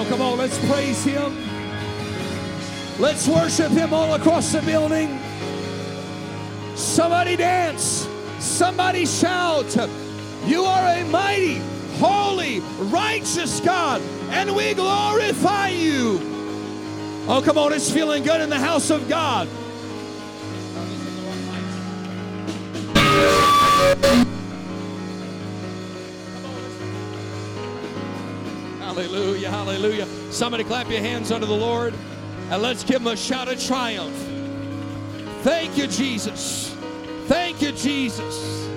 Oh, come on, let's praise Him. Let's worship Him all across the building. Somebody dance. Somebody shout. You are a mighty, holy, righteous God, and we glorify you. Oh, come on, it's feeling good in the house of God. Hallelujah, hallelujah. Somebody clap your hands unto the Lord and let's give him a shout of triumph. Thank you, Jesus. Thank you, Jesus.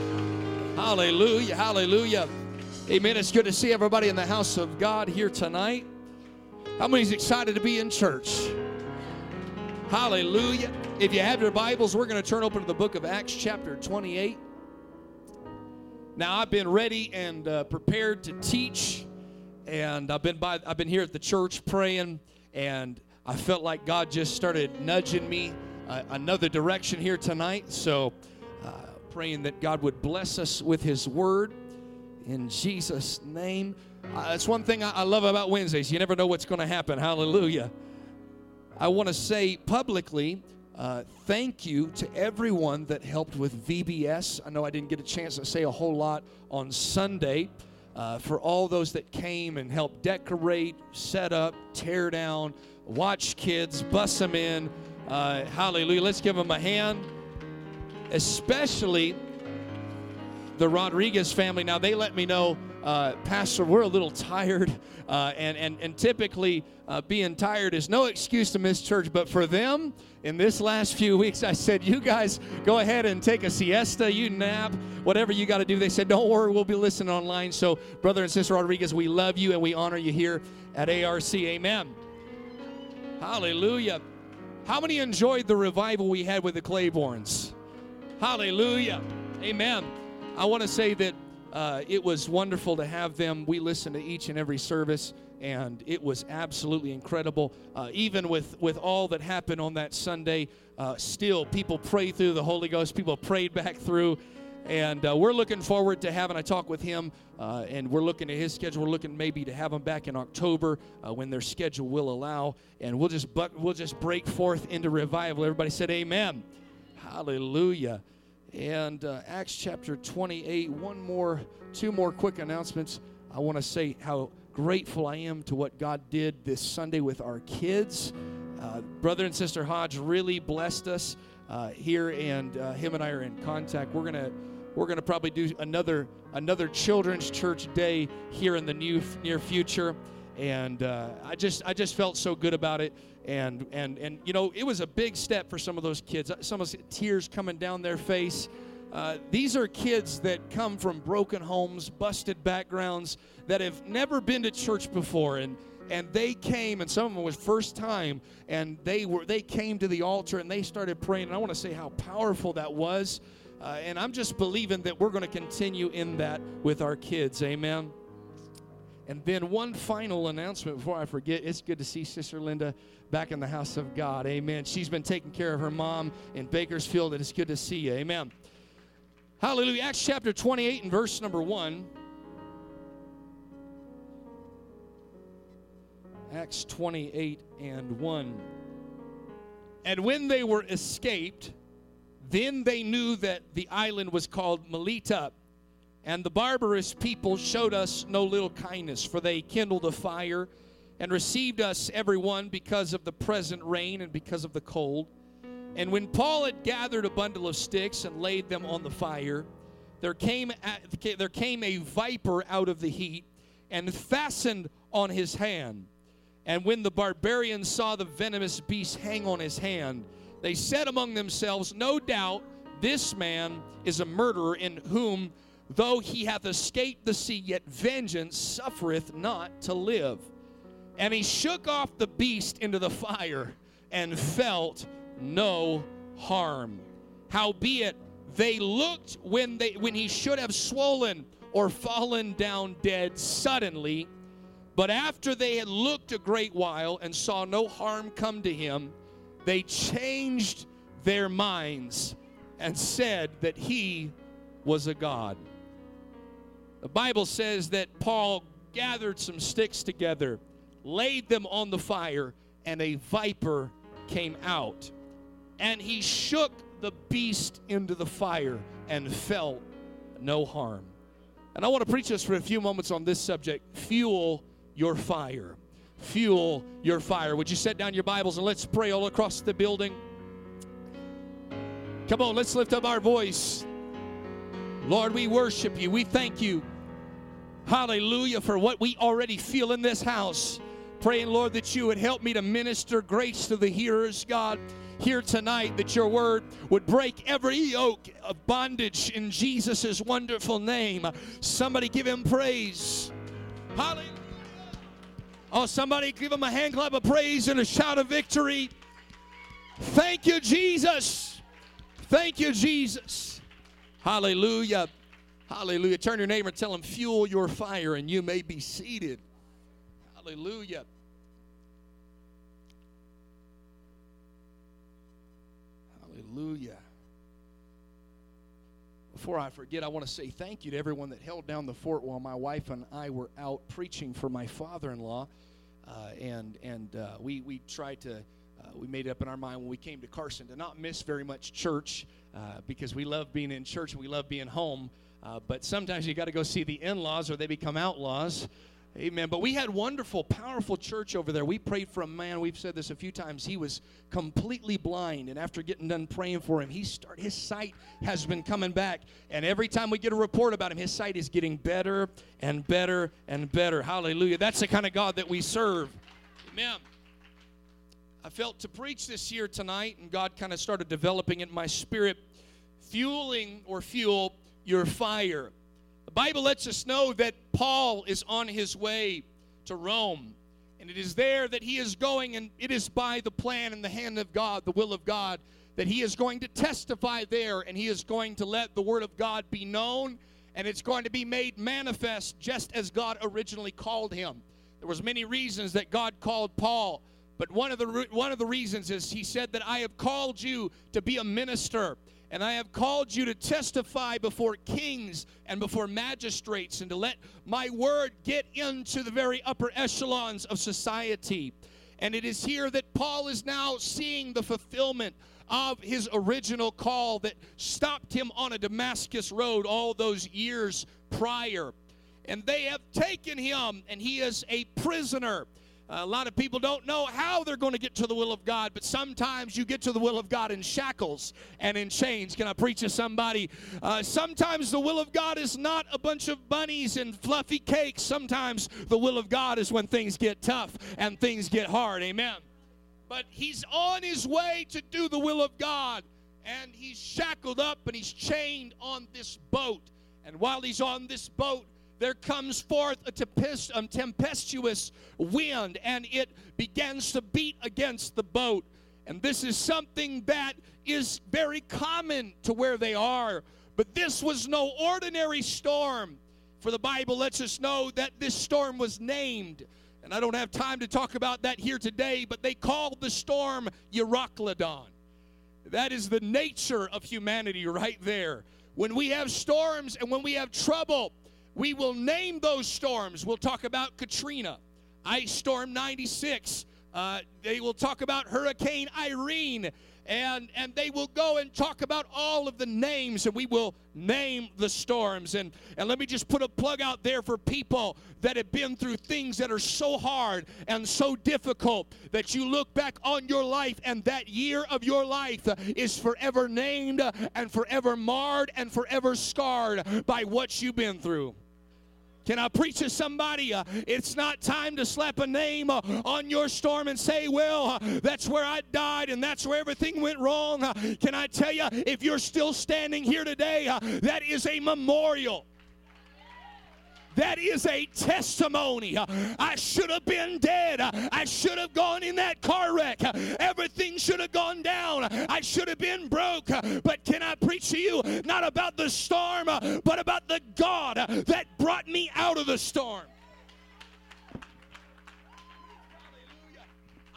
Hallelujah, hallelujah. Amen. It's good to see everybody in the house of God here tonight. How many's excited to be in church? Hallelujah. If you have your Bibles, we're going to turn open to the book of Acts, chapter 28. Now, I've been ready and uh, prepared to teach, and I've been by, I've been here at the church praying, and I felt like God just started nudging me uh, another direction here tonight. So, uh, praying that God would bless us with His Word in Jesus' name. Uh, that's one thing I, I love about Wednesdays. You never know what's going to happen. Hallelujah. I want to say publicly uh, thank you to everyone that helped with VBS. I know I didn't get a chance to say a whole lot on Sunday. Uh, for all those that came and helped decorate, set up, tear down, watch kids, bus them in. Uh, hallelujah. Let's give them a hand. Especially the Rodriguez family. Now, they let me know, uh, Pastor, we're a little tired. Uh, and, and, and typically, uh, being tired is no excuse to miss church. But for them, in this last few weeks, I said, You guys go ahead and take a siesta, you nap, whatever you got to do. They said, Don't worry, we'll be listening online. So, brother and sister Rodriguez, we love you and we honor you here at ARC. Amen. Hallelujah. How many enjoyed the revival we had with the Claibornes? Hallelujah. Amen. I want to say that uh, it was wonderful to have them. We listened to each and every service, and it was absolutely incredible. Uh, even with, with all that happened on that Sunday, uh, still people prayed through the Holy Ghost. People prayed back through. And uh, we're looking forward to having a talk with him, uh, and we're looking at his schedule. We're looking maybe to have him back in October uh, when their schedule will allow, and we'll just but we'll just break forth into revival. Everybody said, "Amen." Hallelujah. And uh, Acts chapter 28, one more, two more quick announcements. I want to say how grateful I am to what God did this Sunday with our kids. Uh, brother and sister Hodge really blessed us uh, here, and uh, him and I are in contact. We're gonna we're gonna probably do another another children's church day here in the new near future, and uh, I just I just felt so good about it. And and and you know it was a big step for some of those kids. Some of tears coming down their face. Uh, these are kids that come from broken homes busted backgrounds that have never been to church before. And and they came and some of them was first time and they were they came to the altar and they started praying. And i want to say how powerful that was. Uh, and i'm just believing that we're going to continue in that with our kids. Amen and then one final announcement before I forget. It's good to see Sister Linda back in the house of God. Amen. She's been taking care of her mom in Bakersfield, and it's good to see you. Amen. Hallelujah. Acts chapter 28 and verse number 1. Acts 28 and 1. And when they were escaped, then they knew that the island was called Melita and the barbarous people showed us no little kindness, for they kindled a fire and received us every one because of the present rain and because of the cold. And when Paul had gathered a bundle of sticks and laid them on the fire, there came, there came a viper out of the heat and fastened on his hand. And when the barbarians saw the venomous beast hang on his hand, they said among themselves, No doubt this man is a murderer in whom Though he hath escaped the sea, yet vengeance suffereth not to live. And he shook off the beast into the fire and felt no harm. Howbeit, they looked when they when he should have swollen or fallen down dead suddenly. But after they had looked a great while and saw no harm come to him, they changed their minds and said that he was a god. The Bible says that Paul gathered some sticks together, laid them on the fire, and a viper came out. And he shook the beast into the fire and felt no harm. And I want to preach us for a few moments on this subject fuel your fire. Fuel your fire. Would you set down your Bibles and let's pray all across the building? Come on, let's lift up our voice. Lord, we worship you. We thank you. Hallelujah for what we already feel in this house. Praying, Lord, that you would help me to minister grace to the hearers, God, here tonight, that your word would break every yoke of bondage in Jesus' wonderful name. Somebody give him praise. Hallelujah. Oh, somebody give him a hand clap of praise and a shout of victory. Thank you, Jesus. Thank you, Jesus. Hallelujah. Hallelujah. Turn your neighbor and tell him, fuel your fire, and you may be seated. Hallelujah. Hallelujah. Before I forget, I want to say thank you to everyone that held down the fort while my wife and I were out preaching for my father-in-law, uh, and and uh, we we tried to uh, we made it up in our mind when we came to Carson to not miss very much church uh, because we love being in church and we love being home. Uh, but sometimes you got to go see the in-laws or they become outlaws. Amen. But we had wonderful, powerful church over there. We prayed for a man. We've said this a few times. He was completely blind, and after getting done praying for him, he start his sight has been coming back. And every time we get a report about him, his sight is getting better and better and better. Hallelujah. That's the kind of God that we serve. Amen. I felt to preach this year tonight, and God kind of started developing in my spirit, fueling or fuel your fire. The Bible lets us know that Paul is on his way to Rome. And it is there that he is going, and it is by the plan and the hand of God, the will of God, that he is going to testify there, and he is going to let the word of God be known, and it's going to be made manifest just as God originally called him. There was many reasons that God called Paul, but one of the one of the reasons is he said that I have called you to be a minister and I have called you to testify before kings and before magistrates and to let my word get into the very upper echelons of society. And it is here that Paul is now seeing the fulfillment of his original call that stopped him on a Damascus road all those years prior. And they have taken him, and he is a prisoner a lot of people don't know how they're going to get to the will of God, but sometimes you get to the will of God in shackles and in chains. Can I preach to somebody? Uh, sometimes the will of God is not a bunch of bunnies and fluffy cakes. Sometimes the will of God is when things get tough and things get hard. Amen. But he's on his way to do the will of God, and he's shackled up and he's chained on this boat. And while he's on this boat, there comes forth a um, tempestuous wind and it begins to beat against the boat. And this is something that is very common to where they are. But this was no ordinary storm. For the Bible lets us know that this storm was named. And I don't have time to talk about that here today, but they called the storm Euroclydon. That is the nature of humanity right there. When we have storms and when we have trouble, we will name those storms. We'll talk about Katrina, Ice Storm 96. Uh, they will talk about Hurricane Irene, and, and they will go and talk about all of the names, and we will name the storms. And, and let me just put a plug out there for people that have been through things that are so hard and so difficult that you look back on your life, and that year of your life is forever named and forever marred and forever scarred by what you've been through. Can I preach to somebody? Uh, it's not time to slap a name uh, on your storm and say, well, uh, that's where I died and that's where everything went wrong. Uh, can I tell you, if you're still standing here today, uh, that is a memorial. That is a testimony. I should have been dead. I should have gone in that car wreck. Everything should have gone down. I should have been broke. But can I preach to you not about the storm, but about the God that brought me out of the storm?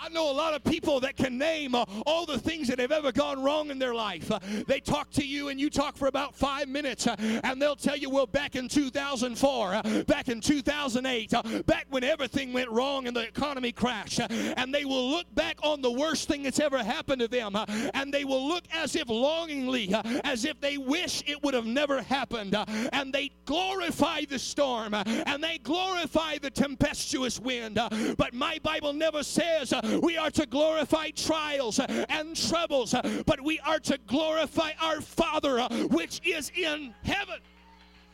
I know a lot of people that can name uh, all the things that have ever gone wrong in their life. Uh, they talk to you and you talk for about five minutes uh, and they'll tell you, well, back in 2004, uh, back in 2008, uh, back when everything went wrong and the economy crashed. and they will look back on the worst thing that's ever happened to them and they will look as if longingly, as if they wish it would have never happened. and they glorify the storm and they glorify the tempestuous wind. but my Bible never says we are to glorify trials uh, and troubles, uh, but we are to glorify our Father uh, which is in heaven.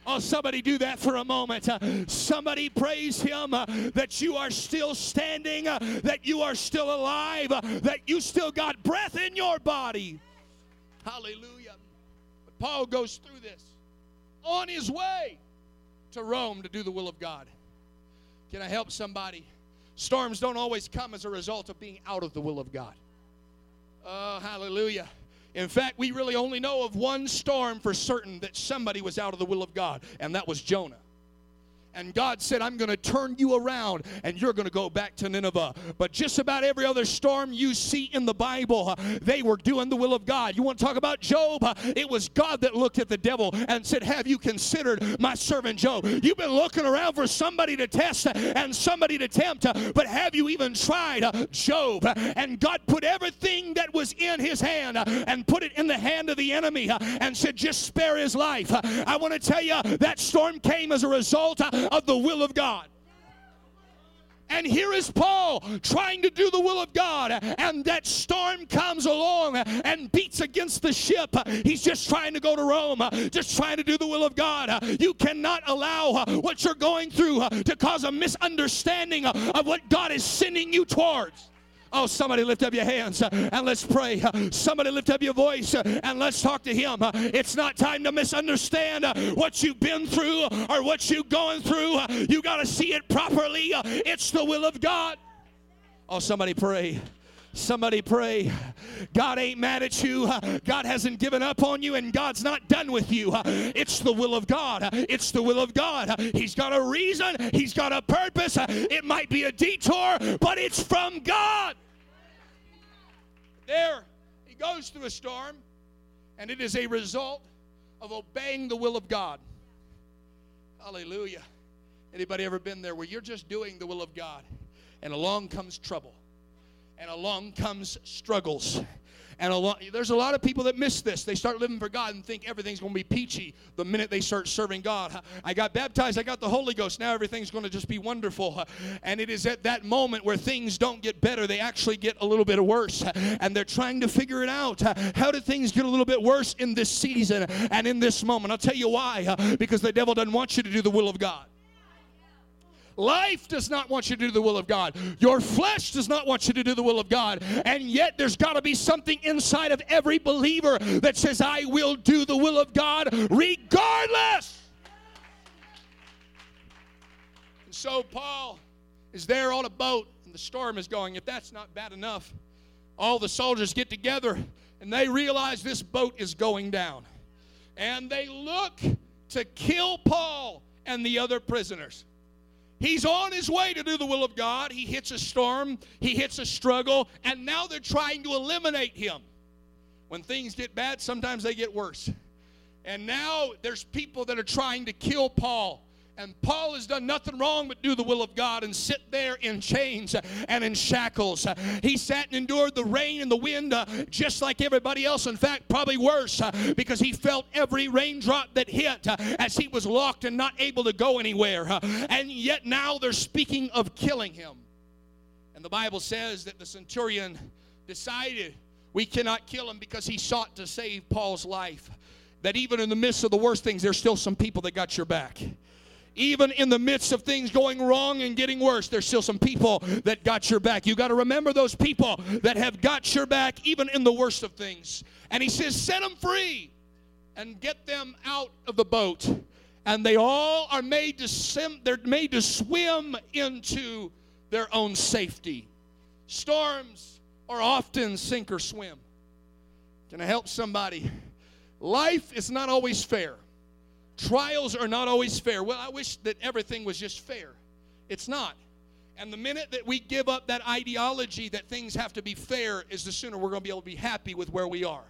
Oh, somebody do that for a moment. Uh, somebody praise Him uh, that you are still standing, uh, that you are still alive, that you still got breath in your body. Hallelujah. But Paul goes through this on his way to Rome to do the will of God. Can I help somebody? Storms don't always come as a result of being out of the will of God. Oh, hallelujah. In fact, we really only know of one storm for certain that somebody was out of the will of God, and that was Jonah. And God said, I'm going to turn you around and you're going to go back to Nineveh. But just about every other storm you see in the Bible, uh, they were doing the will of God. You want to talk about Job? Uh, It was God that looked at the devil and said, Have you considered my servant Job? You've been looking around for somebody to test uh, and somebody to tempt, uh, but have you even tried uh, Job? Uh, and God put everything that was in his hand and put it in the hand of the enemy and said, Just spare his life. I want to tell you, that storm came as a result of the will of God. And here is Paul trying to do the will of God, and that storm comes along and beats against the ship. He's just trying to go to Rome, just trying to do the will of God. You cannot allow what you're going through to cause a misunderstanding of what God is sending you towards. Oh, somebody lift up your hands uh, and let's pray. Uh, Somebody lift up your voice uh, and let's talk to Him. It's not time to misunderstand what you've been through or what you're going through. You got to see it properly. It's the will of God. Oh, somebody pray. Somebody pray. God ain't mad at you. God hasn't given up on you, and God's not done with you. It's the will of God. It's the will of God. He's got a reason, He's got a purpose. It might be a detour, but it's from God. There, he goes through a storm, and it is a result of obeying the will of God. Hallelujah. Anybody ever been there where you're just doing the will of God, and along comes trouble? And along comes struggles. And along, there's a lot of people that miss this. They start living for God and think everything's going to be peachy the minute they start serving God. I got baptized, I got the Holy Ghost, now everything's going to just be wonderful. And it is at that moment where things don't get better, they actually get a little bit worse. And they're trying to figure it out. How did things get a little bit worse in this season and in this moment? I'll tell you why. Because the devil doesn't want you to do the will of God. Life does not want you to do the will of God. Your flesh does not want you to do the will of God. And yet, there's got to be something inside of every believer that says, I will do the will of God regardless. And so, Paul is there on a boat, and the storm is going. If that's not bad enough, all the soldiers get together and they realize this boat is going down. And they look to kill Paul and the other prisoners. He's on his way to do the will of God. He hits a storm, he hits a struggle, and now they're trying to eliminate him. When things get bad, sometimes they get worse. And now there's people that are trying to kill Paul. And Paul has done nothing wrong but do the will of God and sit there in chains and in shackles. He sat and endured the rain and the wind uh, just like everybody else. In fact, probably worse uh, because he felt every raindrop that hit uh, as he was locked and not able to go anywhere. And yet now they're speaking of killing him. And the Bible says that the centurion decided we cannot kill him because he sought to save Paul's life. That even in the midst of the worst things, there's still some people that got your back. Even in the midst of things going wrong and getting worse, there's still some people that got your back. You got to remember those people that have got your back even in the worst of things. And he says, set them free and get them out of the boat. And they all are made to sim, they're made to swim into their own safety. Storms are often sink or swim. Can I help somebody? Life is not always fair. Trials are not always fair. Well, I wish that everything was just fair. It's not. And the minute that we give up that ideology that things have to be fair, is the sooner we're going to be able to be happy with where we are.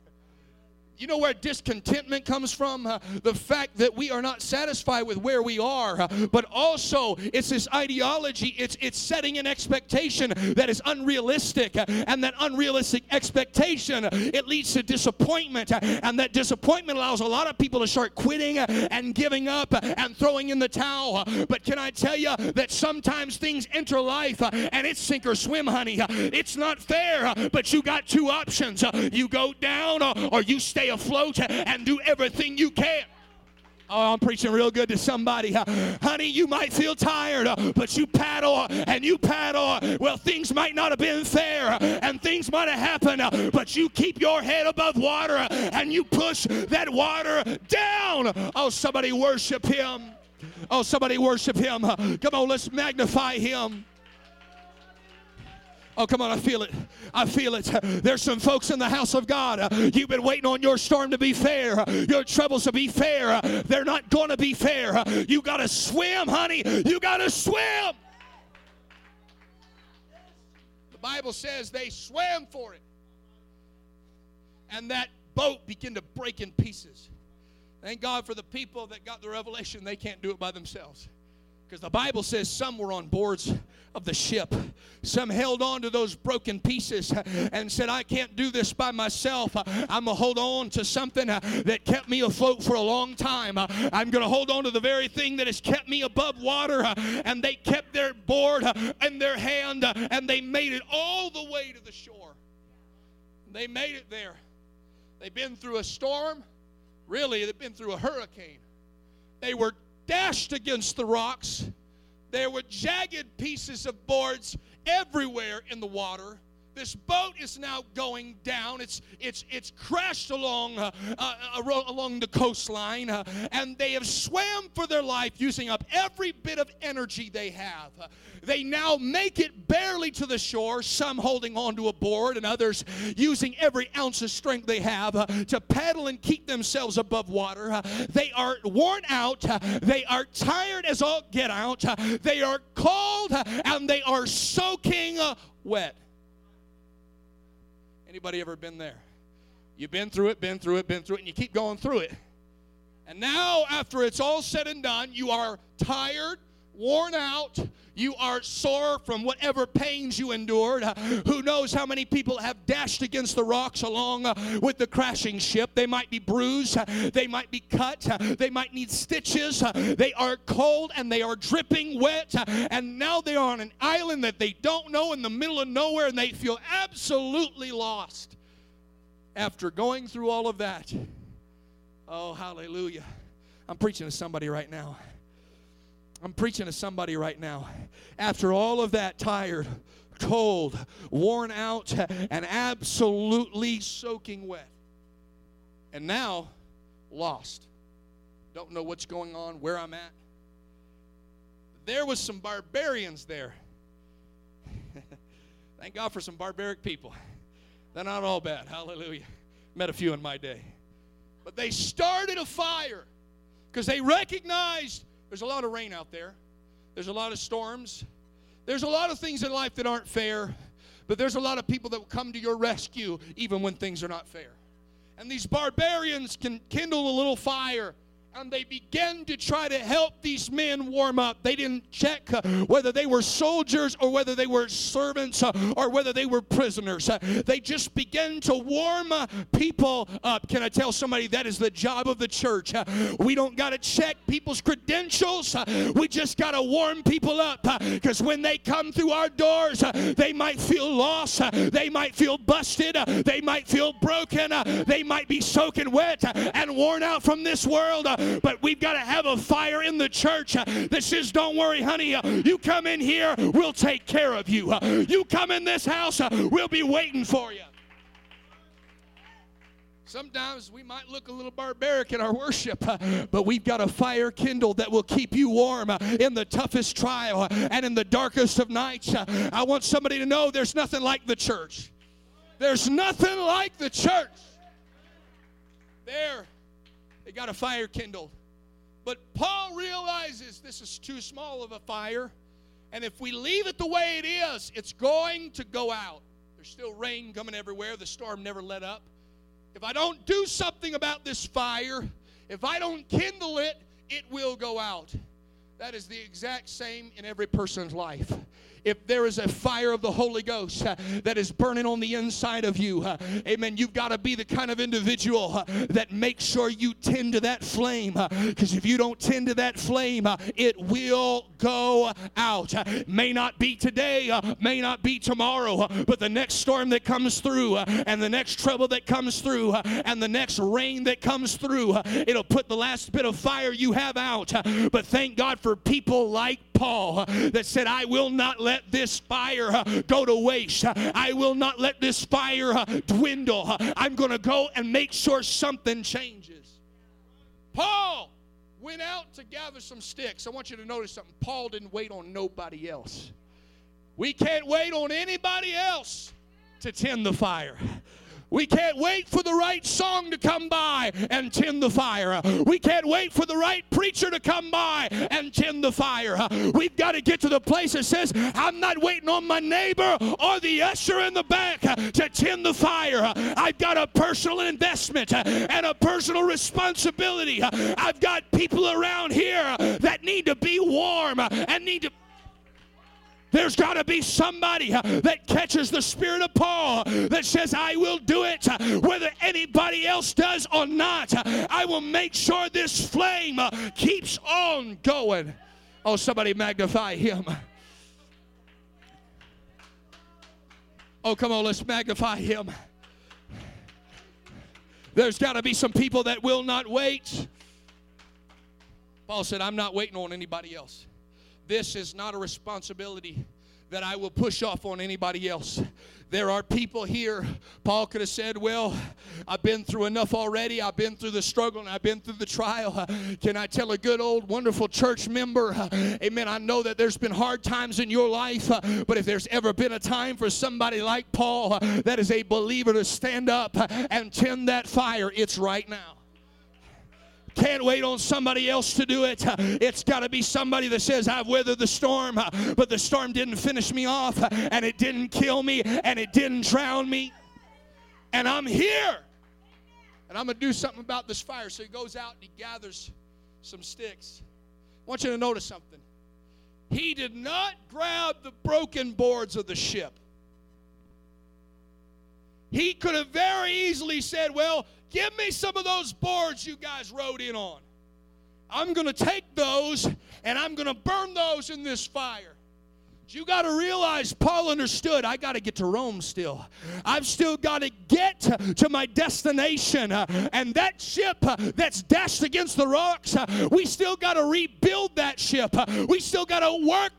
You know where discontentment comes from? Uh, the fact that we are not satisfied with where we are, uh, but also it's this ideology, it's, it's setting an expectation that is unrealistic, uh, and that unrealistic expectation, it leads to disappointment, and that disappointment allows a lot of people to start quitting and giving up and throwing in the towel. But can I tell you that sometimes things enter life and it's sink or swim, honey? It's not fair, but you got two options. You go down or you stay afloat and do everything you can. Oh, I'm preaching real good to somebody. Honey, you might feel tired, uh, but you paddle uh, and you paddle. Uh, well, things might not have been fair and things might have happened, but you keep your head above water and you push that water down. Oh, somebody worship him. Oh, somebody worship him. Come on, let's magnify him. Oh, come on, I feel it. I feel it. There's some folks in the house of God. You've been waiting on your storm to be fair, your troubles to be fair. They're not going to be fair. You got to swim, honey. You got to swim. The Bible says they swam for it. And that boat began to break in pieces. Thank God for the people that got the revelation they can't do it by themselves. Because the Bible says some were on boards of the ship. Some held on to those broken pieces and said, I can't do this by myself. I'm going to hold on to something that kept me afloat for a long time. I'm going to hold on to the very thing that has kept me above water. And they kept their board in their hand and they made it all the way to the shore. They made it there. They've been through a storm. Really, they've been through a hurricane. They were dashed against the rocks. There were jagged pieces of boards everywhere in the water. This boat is now going down. It's it's it's crashed along uh, uh, uh along the coastline, uh, and they have swam for their life, using up every bit of energy they have. They now make it barely to the shore, some holding onto a board, and others using every ounce of strength they have uh, to paddle and keep themselves above water. Uh, they are worn out. Uh, they are tired as all get out. Uh, they are cold uh, and they are soaking uh, wet. Anybody ever been there? You've been through it, been through it, been through it, and you keep going through it. And now, after it's all said and done, you are tired, worn out, you are sore from whatever pains you endured. Who knows how many people have dashed against the rocks along with the crashing ship? They might be bruised, they might be cut, they might need stitches. They are cold and they are dripping wet, and now they are on an island that they don't know in the middle of nowhere and they feel absolutely lost. After going through all of that, oh, hallelujah. I'm preaching to somebody right now. I'm preaching to somebody right now. After all of that, tired, cold, worn out, and absolutely soaking wet. And now, lost. Don't know what's going on, where I'm at. There was some barbarians there. Thank God for some barbaric people. They're not all bad. Hallelujah. Met a few in my day. But they started a fire because they recognized there's a lot of rain out there, there's a lot of storms, there's a lot of things in life that aren't fair, but there's a lot of people that will come to your rescue even when things are not fair. And these barbarians can kindle a little fire and they began to try to help these men warm up. They didn't check uh, whether they were soldiers or whether they were servants uh, or whether they were prisoners. Uh, they just began to warm uh, people up. Can I tell somebody that is the job of the church? Uh, we don't got to check people's credentials. Uh, we just got to warm people up because when they come through our doors, they might feel lost. they might feel busted. they might feel broken. they might be soaking wet and worn out from this world but we've got to have a fire in the church uh, that says, Don't worry, honey, uh, you come in here, we'll take care of you. Uh, you come in this house, we'll be waiting for you. Sometimes we might look a little barbaric in our worship, but we've got a fire kindled that will keep you warm in the toughest trial and in the darkest of nights. I want somebody to know there's nothing like the church. There's nothing like the church. There they got a fire kindled. But Paul realizes this is too small of a fire. And if we leave it the way it is, it's going to go out. There's still rain coming everywhere. The storm never let up. If I don't do something about this fire, if I don't kindle it, it will go out. That is the exact same in every person's life if there is a fire of the Holy Ghost uh, that is burning on the inside of you, uh, amen, you've got to be the kind of individual uh, that makes sure you tend to that flame. Uh, because if you don't tend to that flame, uh, it will go out. Uh, may not be today, may not be tomorrow, but the next storm that comes through, and the next trouble that comes through, and the next rain that comes through, it'll put the last bit of fire you have out. But thank God for people like Paul that said, I will not let let this fire uh, go to waste. I will not let this fire uh, dwindle. I'm going to go and make sure something changes. Paul went out to gather some sticks. I want you to notice something. Paul didn't wait on nobody else. We can't wait on anybody else to tend the fire. We can't wait for the right song to come by and tend the fire. We can't wait for the right preacher to come by and tend the fire. We've got to get to the place that says, I'm not waiting on my neighbor or the usher in the back to tend the fire. I've got a personal investment and a personal responsibility. I've got people around here that need to be warm and need to there's got to be somebody uh, that catches the spirit of Paul that says, I will do it uh, whether anybody else does or not. I will make sure this flame uh, keeps on going. Oh, somebody magnify him. Oh, come on, let's magnify him. There's got to be some people that will not wait. Paul said, I'm not waiting on anybody else. This is not a responsibility that I will push off on anybody else. There are people here, Paul could have said, Well, I've been through enough already. I've been through the struggle and I've been through the trial. Can I tell a good old wonderful church member, Amen? I know that there's been hard times in your life, but if there's ever been a time for somebody like Paul that is a believer to stand up and tend that fire, it's right now. Can't wait on somebody else to do it. It's got to be somebody that says, I've weathered the storm, but the storm didn't finish me off, and it didn't kill me, and it didn't drown me. And I'm here. And I'm going to do something about this fire. So he goes out and he gathers some sticks. I want you to notice something. He did not grab the broken boards of the ship. He could have very easily said, Well, Give me some of those boards you guys rode in on. I'm going to take those and I'm going to burn those in this fire. You got to realize Paul understood I got to get to Rome still. I've still got to get to my destination. and that ship that's dashed against the rocks, we still got to rebuild that ship. we still got to work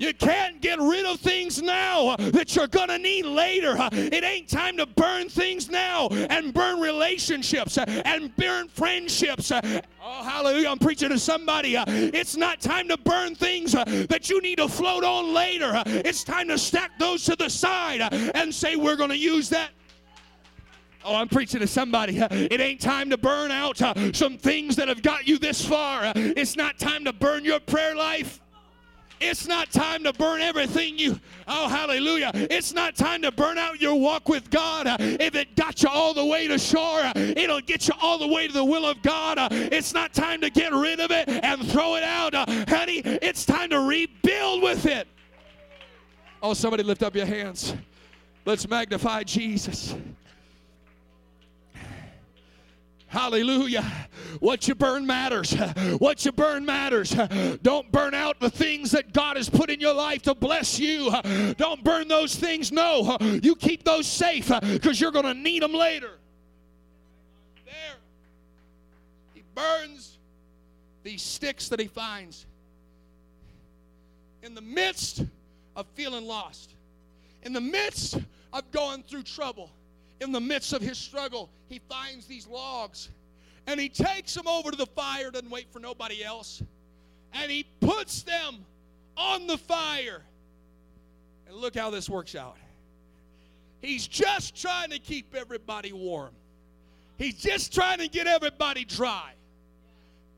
you can't get rid of things now that you're going to need later. It ain't time to burn things now and burn relationships and burn friendships. Oh, hallelujah. I'm preaching to somebody. It's not time to burn things that you need to float on later. It's time to stack those to the side and say, we're going to use that Oh, I'm preaching to somebody. It ain't time to burn out some things that have got you this far. It's not time to burn your prayer life. It's not time to burn everything you, oh, hallelujah. It's not time to burn out your walk with God. If it got you all the way to shore, it'll get you all the way to the will of God. It's not time to get rid of it and throw it out. Honey, it's time to rebuild with it. Oh, somebody lift up your hands. Let's magnify Jesus. Hallelujah. What you burn matters. What you burn matters. Don't burn out the things that God has put in your life to bless you. Don't burn those things. No, you keep those safe because you're going to need them later. There. He burns these sticks that he finds in the midst of feeling lost, in the midst of going through trouble in the midst of his struggle, he finds these logs and he takes them over to the fire, doesn't wait for nobody else, and he puts them on the fire. And look how this works out. He's just trying to keep everybody warm, he's just trying to get everybody dry.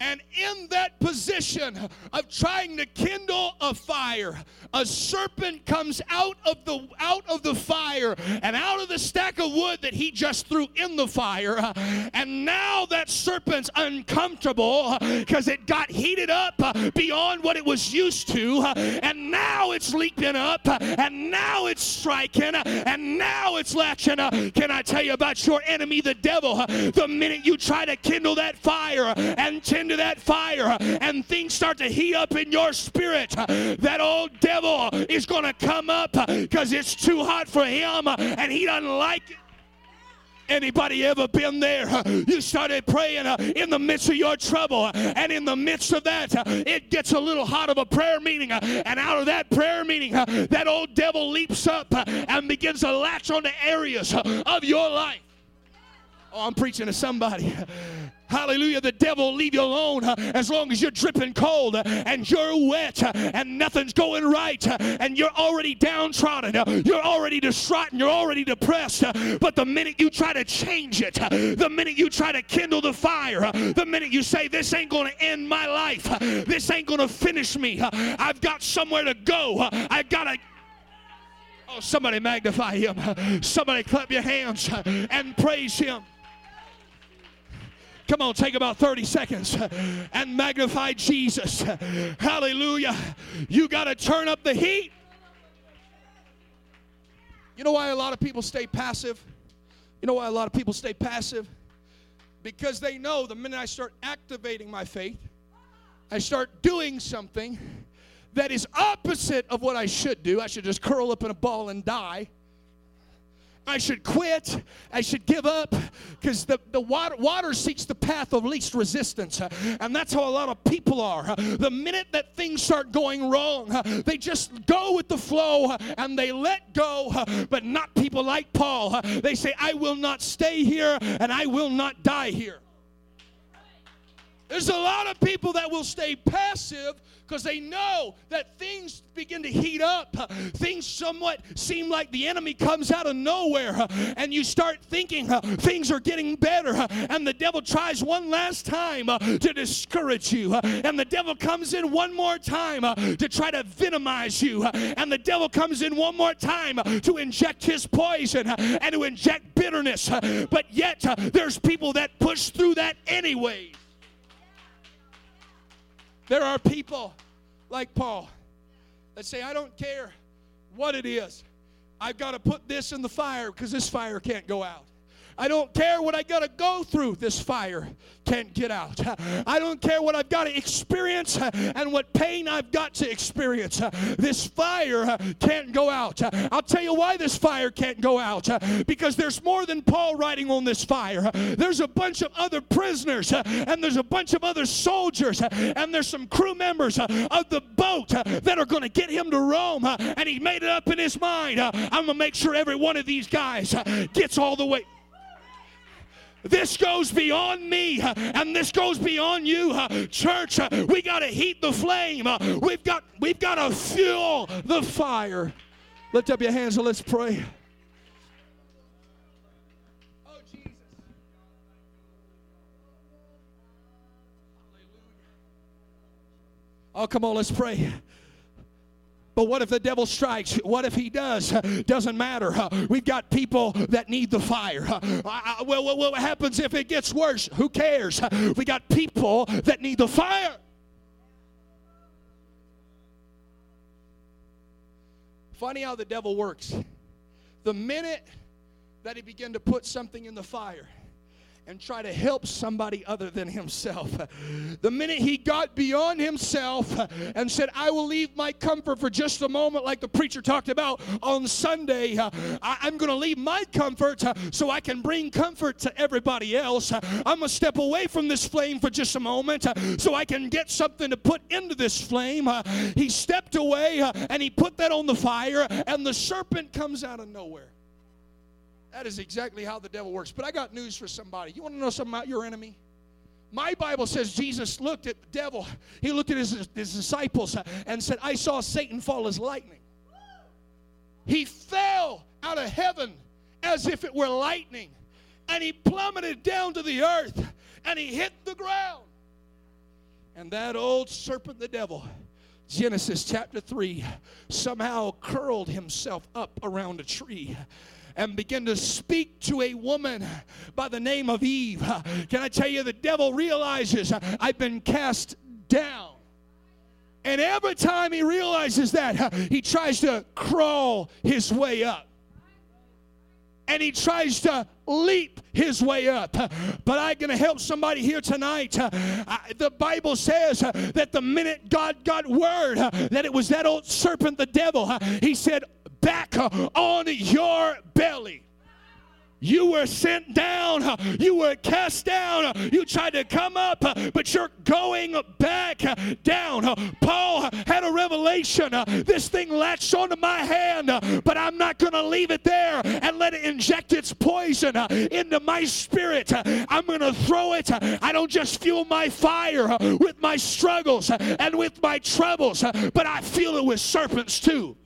And in that position of trying to kindle a fire, a serpent comes out of the out of the fire and out of the stack of wood that he just threw in the fire. And now that serpent's uncomfortable because it got heated up beyond what it was used to. And now it's leaping up and now it's striking and now it's latching. Can I tell you about your enemy, the devil? The minute you try to kindle that fire and tend to that fire and things start to heat up in your spirit, that old devil is going to come up because it's too hot for him and he doesn't like it. Anybody ever been there? You started praying uh, in the midst of your trouble, and in the midst of that, uh, it gets a little hot of a prayer meeting, uh, and out of that prayer meeting, that old devil leaps up and begins to latch on to areas of your life. Oh, I'm preaching to somebody. Hallelujah. The devil will leave you alone uh, as long as you're dripping cold uh, and you're wet uh, and nothing's going right uh, and you're already downtrodden. Uh, you're already distraught and you're already depressed. Uh, but the minute you try to change it, the minute you try to kindle the fire, the minute you say, This ain't going to end my life, this ain't going to finish me, I've got somewhere to go, I've got to. Oh, somebody magnify him. Somebody clap your hands and praise him. Come on, take about 30 seconds and magnify Jesus. Hallelujah. You got to turn up the heat. You know why a lot of people stay passive? You know why a lot of people stay passive? Because they know the minute I start activating my faith, I start doing something that is opposite of what I should do. I should just curl up in a ball and die. I should quit. I should give up because the, the water, water seeks the path of least resistance. And that's how a lot of people are. The minute that things start going wrong, they just go with the flow and they let go. But not people like Paul. They say, I will not stay here and I will not die here. There's a lot of people that will stay passive because they know that things begin to heat up. Things somewhat seem like the enemy comes out of nowhere, and you start thinking things are getting better, and the devil tries one last time uh, to discourage you, uh, and the devil comes in one more time uh, to try to venomize you, and the devil comes in one more time to inject his poison and to inject bitterness. But yet, there's people that push through that anyways. There are people like Paul that say, I don't care what it is. I've got to put this in the fire because this fire can't go out. I don't care what I got to go through, this fire can't get out. I don't care what I've got to experience and what pain I've got to experience. This fire can't go out. I'll tell you why this fire can't go out because there's more than Paul riding on this fire. There's a bunch of other prisoners and there's a bunch of other soldiers and there's some crew members of the boat that are going to get him to Rome. And he made it up in his mind I'm going to make sure every one of these guys gets all the way. This goes beyond me, uh, and this goes beyond you, uh. church. Uh, we got to heat the flame. We've got we've got to fuel the fire. Lift up your hands and let's pray. Oh Jesus. Oh, come on, let's pray. But what if the devil strikes? What if he does? Doesn't matter. We've got people that need the fire. Well, what happens if it gets worse? Who cares? We got people that need the fire. Funny how the devil works. The minute that he began to put something in the fire, and try to help somebody other than himself. The minute he got beyond himself and said, I will leave my comfort for just a moment, like the preacher talked about on Sunday, I, am going to leave my comfort so I can bring comfort to everybody else. I'm going to step away from this flame for just a moment so I can get something to put into this flame. He stepped away and he put that on the fire, and the serpent comes out of nowhere. That is exactly how the devil works. But I got news for somebody. You want to know something about your enemy? My Bible says Jesus looked at the devil, he looked at his, his disciples and said, I saw Satan fall as lightning. He fell out of heaven as if it were lightning, and he plummeted down to the earth and he hit the ground. And that old serpent, the devil, Genesis chapter 3, somehow curled himself up around a tree and begin to speak to a woman by the name of Eve. Can I tell you, the devil realizes I've been cast down. And every time he realizes that, he tries to crawl his way up. And he tries to leap his way up. But I'm going to help somebody here tonight. the Bible says that the minute God got word that it was that old serpent, the devil, he said, Back uh, on your belly. You were sent down. Uh, you were cast down. Uh, you tried to come up, but you're going back down. Paul had a revelation. This thing latched onto my hand, but I'm not going to leave it there and let it inject its poison into my spirit. I'm going to throw it. I don't just fuel my fire with my struggles and with my troubles, but I feel it with serpents too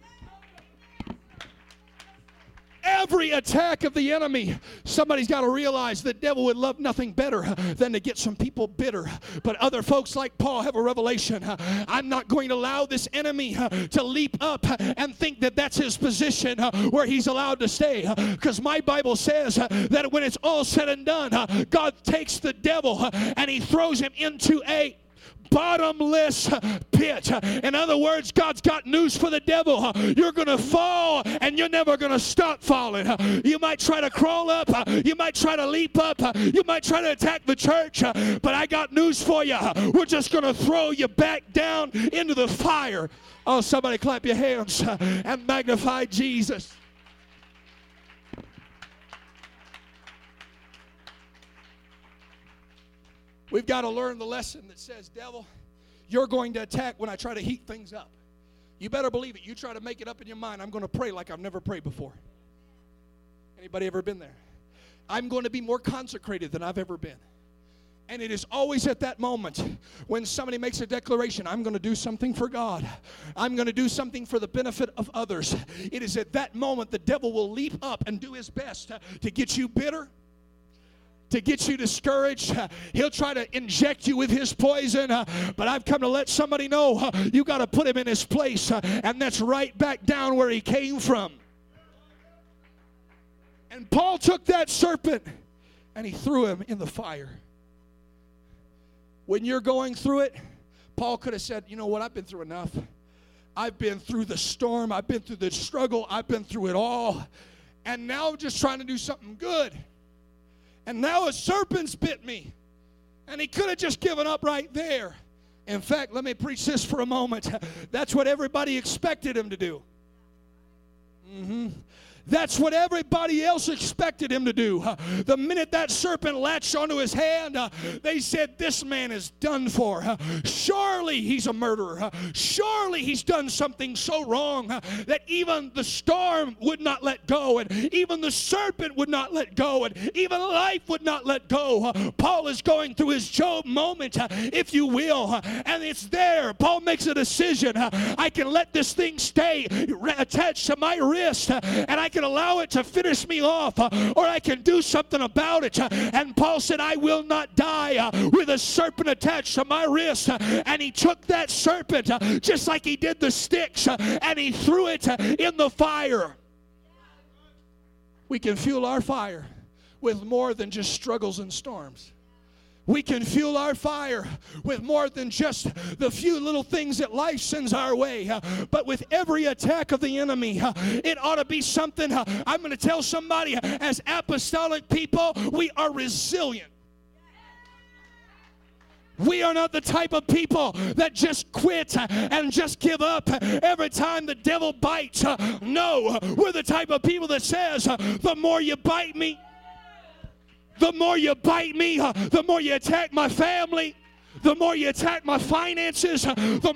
every attack of the enemy, somebody's got to realize the devil would love nothing better than to get some people bitter. But other folks like Paul have a revelation. I'm not going to allow this enemy to leap up and think that that's his position where he's allowed to stay. Because my Bible says that when it's all said and done, God takes the devil and he throws him into a bottomless pit. In other words, God's got news for the devil. You're going to fall and you're never going to stop falling. You might try to crawl up, you might try to leap up, you might try to attack the church, but I got news for you. We're just going to throw you back down into the fire. Oh, somebody clap your hands and magnify Jesus. We've got to learn the lesson that says, devil, you're going to attack when I try to heat things up. You better believe it. You try to make it up in your mind. I'm going to pray like I've never prayed before. Anybody ever been there? I'm going to be more consecrated than I've ever been. And it is always at that moment when somebody makes a declaration, I'm going to do something for God. I'm going to do something for the benefit of others. It is at that moment the devil will leap up and do his best to get you bitter, to get you discouraged. He'll try to inject you with his poison. But I've come to let somebody know you got to put him in his place, and that's right back down where he came from. And Paul took that serpent and he threw him in the fire. When you're going through it, Paul could have said, You know what? I've been through enough. I've been through the storm. I've been through the struggle. I've been through it all. And now I'm just trying to do something good and now a serpent's bit me. And he could have just given up right there. In fact, let me preach this for a moment. That's what everybody expected him to do. Mm-hmm. That's what everybody else expected him to do. The minute that serpent latched onto his hand, they said, This man is done for. Surely he's a murderer. Surely he's done something so wrong that even the storm would not let go, and even the serpent would not let go, and even life would not let go. Paul is going through his Job moment, if you will, and it's there. Paul makes a decision. I can let this thing stay attached to my wrist, and I can allow it to finish me off, uh, or I can do something about it. And Paul said, I will not die uh, with a serpent attached to my wrist. And he took that serpent, uh, just like he did the sticks, and he threw it in the fire. We can fuel our fire with more than just struggles and storms we can fuel our fire with more than just the few little things that life sends our way, uh, but with every attack of the enemy. Uh, it ought to be something uh, I'm going to tell somebody as apostolic people, we are resilient. We are not the type of people that just quit and just give up every time the devil bites. No, we're the type of people that says, the more you bite me, the more you bite me, uh, the more you attack my family, the more you attack my finances, uh, the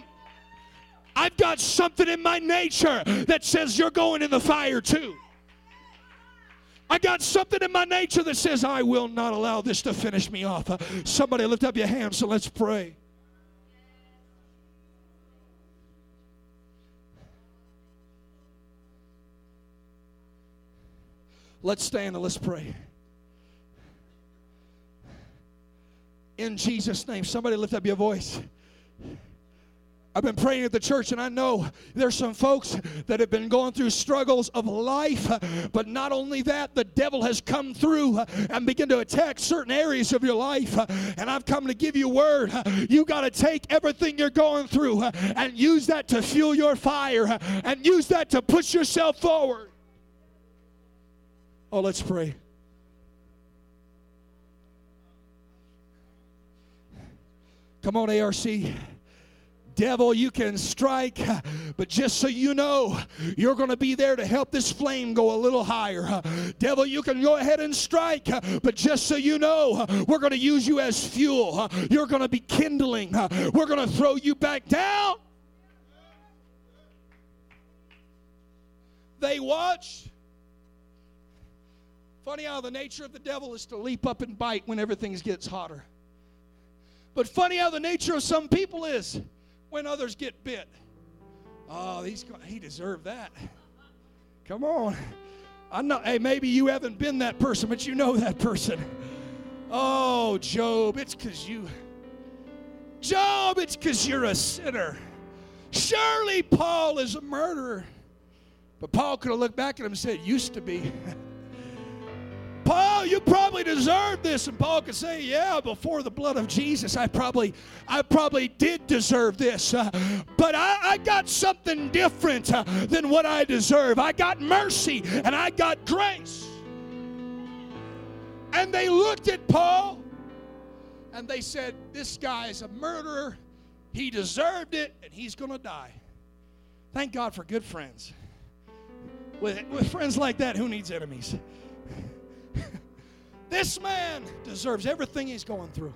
I've got something in my nature that says you're going in the fire too. I got something in my nature that says I will not allow this to finish me off. Uh, somebody lift up your hands so let's pray. Let's stand and let's pray. In Jesus' name. Somebody lift up your voice. I've been praying at the church, and I know there's some folks that have been going through struggles of life. But not only that, the devil has come through and begin to attack certain areas of your life. And I've come to give you word. You got to take everything you're going through and use that to fuel your fire and use that to push yourself forward. Oh, let's pray. Come on, ARC. Devil, you can strike, but just so you know, you're going to be there to help this flame go a little higher. Devil, you can go ahead and strike, but just so you know, we're going to use you as fuel. You're going to be kindling. We're going to throw you back down. They watch. Funny how the nature of the devil is to leap up and bite when everything gets hotter. But funny how the nature of some people is when others get bit. Oh, he's he deserved that. Come on. I know, hey, maybe you haven't been that person, but you know that person. Oh, Job, it's because you. Job, it's because you're a sinner. Surely Paul is a murderer. But Paul could have looked back at him and said, Used to be. Paul, you probably deserve this. And Paul could say, Yeah, before the blood of Jesus, I probably, I probably did deserve this. Uh, but I, I, got something different uh, than what I deserve. I got mercy and I got grace. And they looked at Paul and they said, This guy is a murderer. He deserved it and he's going to die. Thank God for good friends. With, with friends like that, who needs enemies? This man deserves everything he's going through.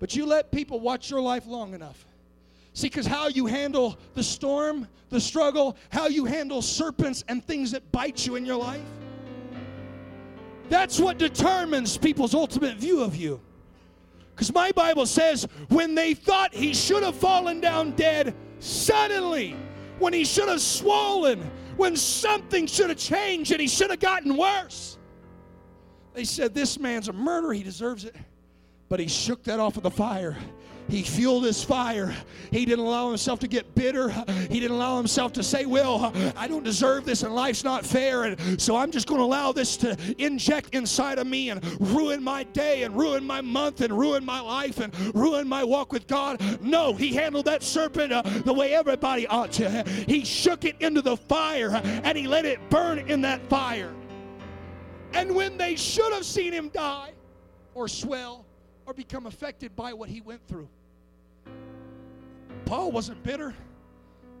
But you let people watch your life long enough. See, because how you handle the storm, the struggle, how you handle serpents and things that bite you in your life, that's what determines people's ultimate view of you. Because my Bible says, when they thought he should have fallen down dead, suddenly, when he should have swollen, when something should have changed and he should have gotten worse, they said, This man's a murderer, he deserves it. But he shook that off of the fire. He fueled his fire. He didn't allow himself to get bitter. He didn't allow himself to say, Well, I don't deserve this and life's not fair. And so I'm just going to allow this to inject inside of me and ruin my day and ruin my month and ruin my life and ruin my walk with God. No, he handled that serpent uh, the way everybody ought to. He shook it into the fire and he let it burn in that fire. And when they should have seen him die or swell or become affected by what he went through, Paul wasn't bitter.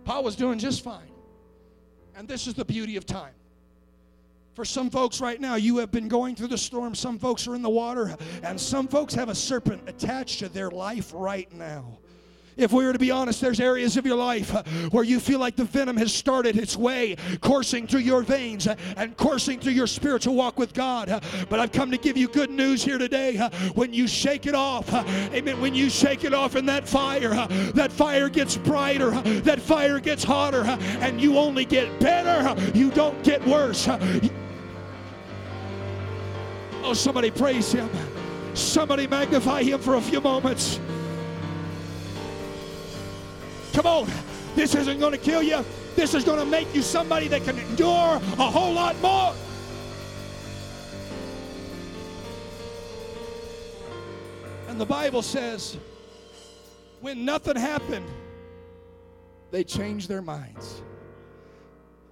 Paul was doing just fine. And this is the beauty of time. For some folks right now, you have been going through the storm. Some folks are in the water, and some folks have a serpent attached to their life right now. If we were to be honest, there's areas of your life uh, where you feel like the venom has started its way coursing through your veins uh, and coursing through your spiritual walk with God. Uh, but I've come to give you good news here today. Uh, when you shake it off, uh, amen, when you shake it off in that fire, uh, that fire gets brighter, that fire gets hotter, and you only get better, you don't get worse. Oh, somebody praise him. Somebody magnify him for a few moments. Come on. This isn't going to kill you. This is going to make you somebody that can endure a whole lot more. And the Bible says, when nothing happened, they changed their minds.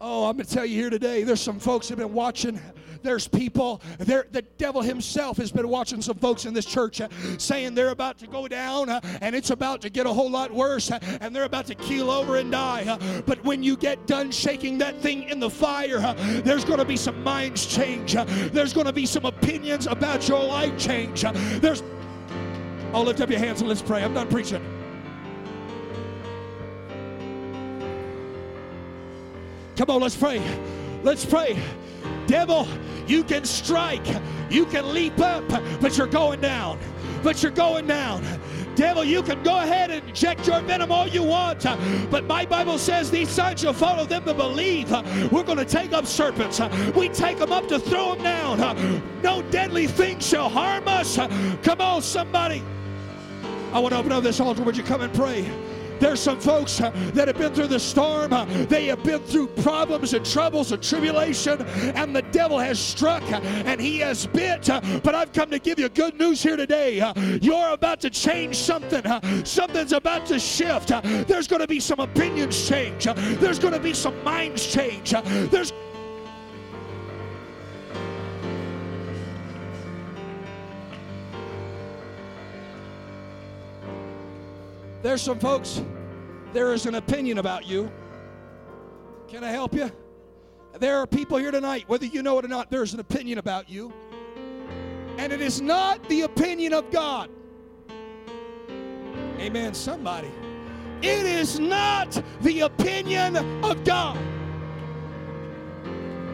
Oh, I'm going to tell you here today, there's some folks have been watching there's people, there, the devil himself has been watching some folks in this church uh, saying they're about to go down uh, and it's about to get a whole lot worse uh, and they're about to keel over and die. Uh, but when you get done shaking that thing in the fire, uh, there's going to be some minds change. Uh, there's going to be some opinions about your life change. there's, oh, lift up your hands and let's pray. I'm done preaching. Come on, let's pray. Let's pray. Devil, you can strike, you can leap up, but you're going down. But you're going down. Devil, you can go ahead and inject your venom all you want, but my Bible says these signs shall follow them that believe. We're going to take up serpents. We take them up to throw them down. No deadly thing shall harm us. Come on, somebody. I want to open up this altar. Would you come and pray? There's some folks uh, that have been through the storm. Uh, they have been through problems and troubles and tribulation, and the devil has struck uh, and he has bit. But I've come to give you good news here today. You're about to change something. Something's about to shift. There's going to be some opinions change. There's going to be some minds change. There's There's some folks, there is an opinion about you. Can I help you? There are people here tonight, whether you know it or not, there's an opinion about you. And it is not the opinion of God. Amen, somebody. It is not the opinion of God.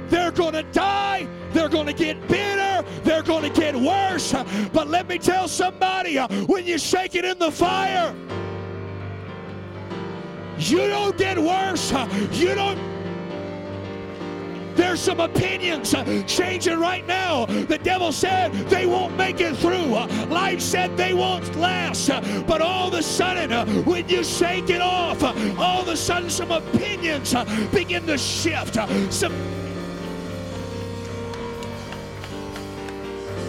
They're going to die. They're going to get bitter. They're going to get worse. But let me tell somebody when you shake it in the fire, you don't get worse. You don't. There's some opinions changing right now. The devil said they won't make it through. Life said they won't last. But all of a sudden, when you shake it off, all of a sudden some opinions begin to shift. Some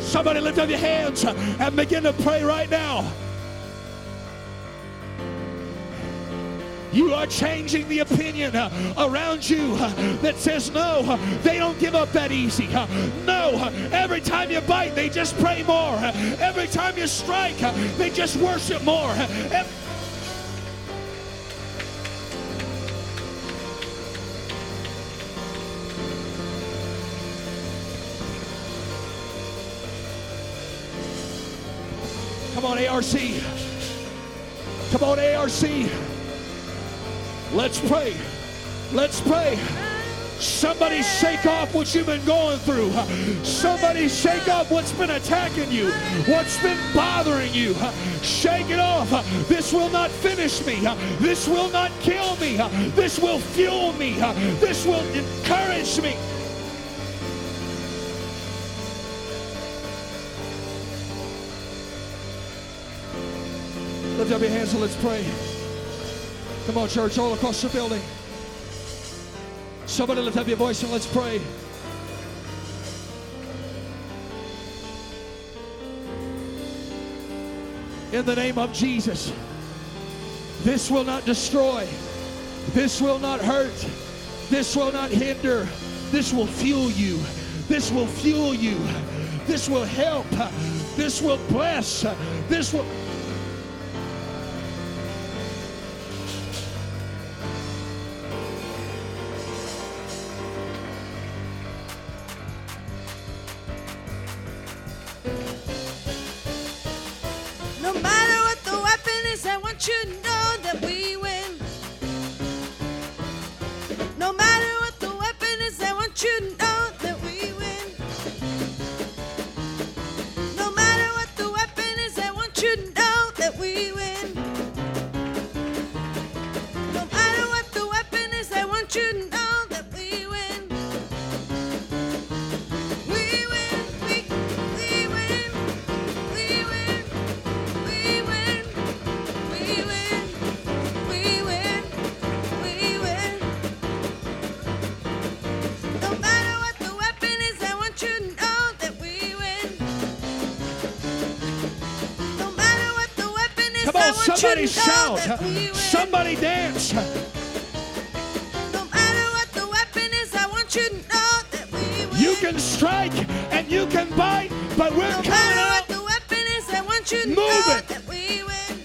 Somebody lift up your hands and begin to pray right now. You are changing the opinion uh, around you uh, that says, no, uh, they don't give up that easy. No, every time you bite, they just pray more. Every time you strike, they just worship more. Come on, ARC. Come on, ARC. Let's pray. Let's pray. Somebody shake off what you've been going through. Somebody shake off what's been attacking you, what's been bothering you. Shake it off. This will not finish me. This will not kill me. This will fuel me. This will encourage me. Lift up your hands and let's pray. Come on, church, all across the building. Somebody lift up your voice and let's pray. In the name of Jesus, this will not destroy, this will not hurt, this will not hinder, this will fuel you, this will fuel you, this will help, this will bless, this will. Somebody dance. No matter what the weapon is, I want you to know that we win. You can strike and you can bite, but we're no coming out. No matter what the weapon is, I want you to Move know it. that we win.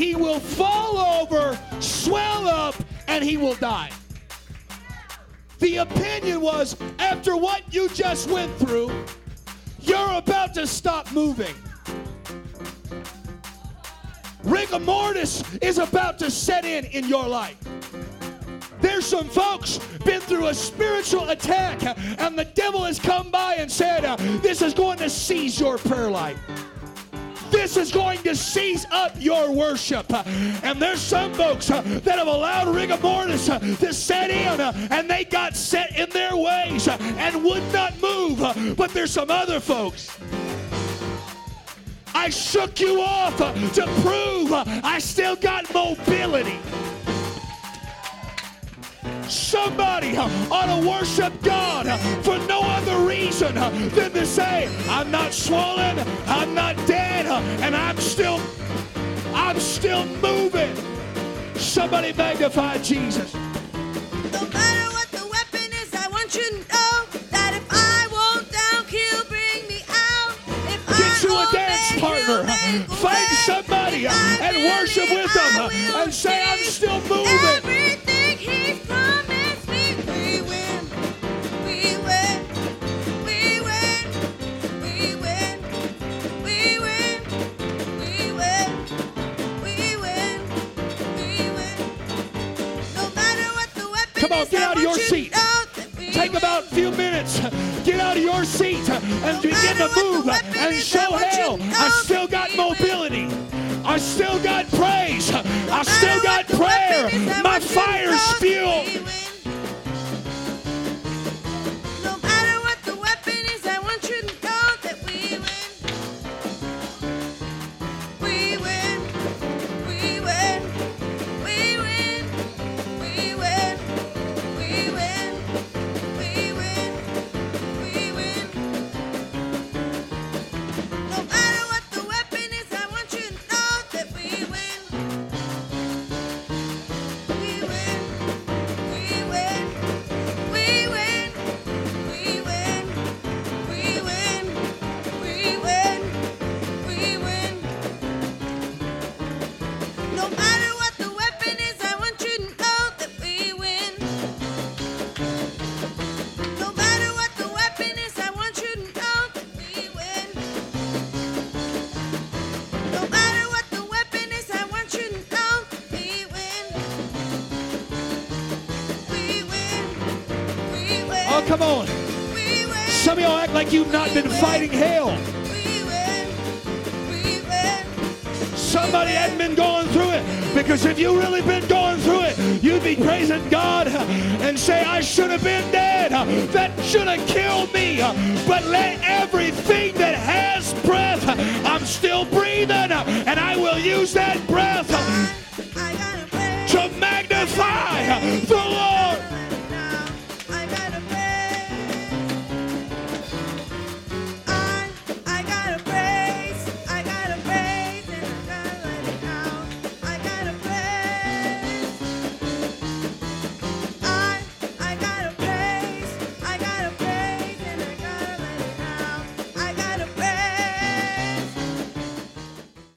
He will fall over, swell up, and he will die. The opinion was after what you just went through, you're about to stop moving. Rigor mortis is about to set in in your life. There's some folks been through a spiritual attack, and the devil has come by and said, uh, This is going to seize your prayer life. This is going to seize up your worship. And there's some folks uh, that have allowed rigor mortis uh, to set in, uh, and they got set in their ways and would not move. But there's some other folks. I shook you off to prove I still got mobility. Somebody uh, ought to worship God uh, for no other reason uh, than to say, I'm not swollen, I'm not dead, and I'm still, I'm still moving. Somebody magnify Jesus. No matter what the weapon is, I want you to know that if I won't down, he'll bring me out. If Get I you a dance he'll partner. Find somebody and worship with them and say, I'm still moving. Few minutes. Get out of your seat and begin to move and show I want you hell. I still got mobility. I still got praise. I still got prayer. weapon is, I My want you to fire's know like you've not been fighting hell. Somebody hadn't been going through it because if you really been going through it, you'd be praising God and say, I should have been dead. That should have killed me. But let everything that has breath, I'm still breathing and I will use that breath to magnify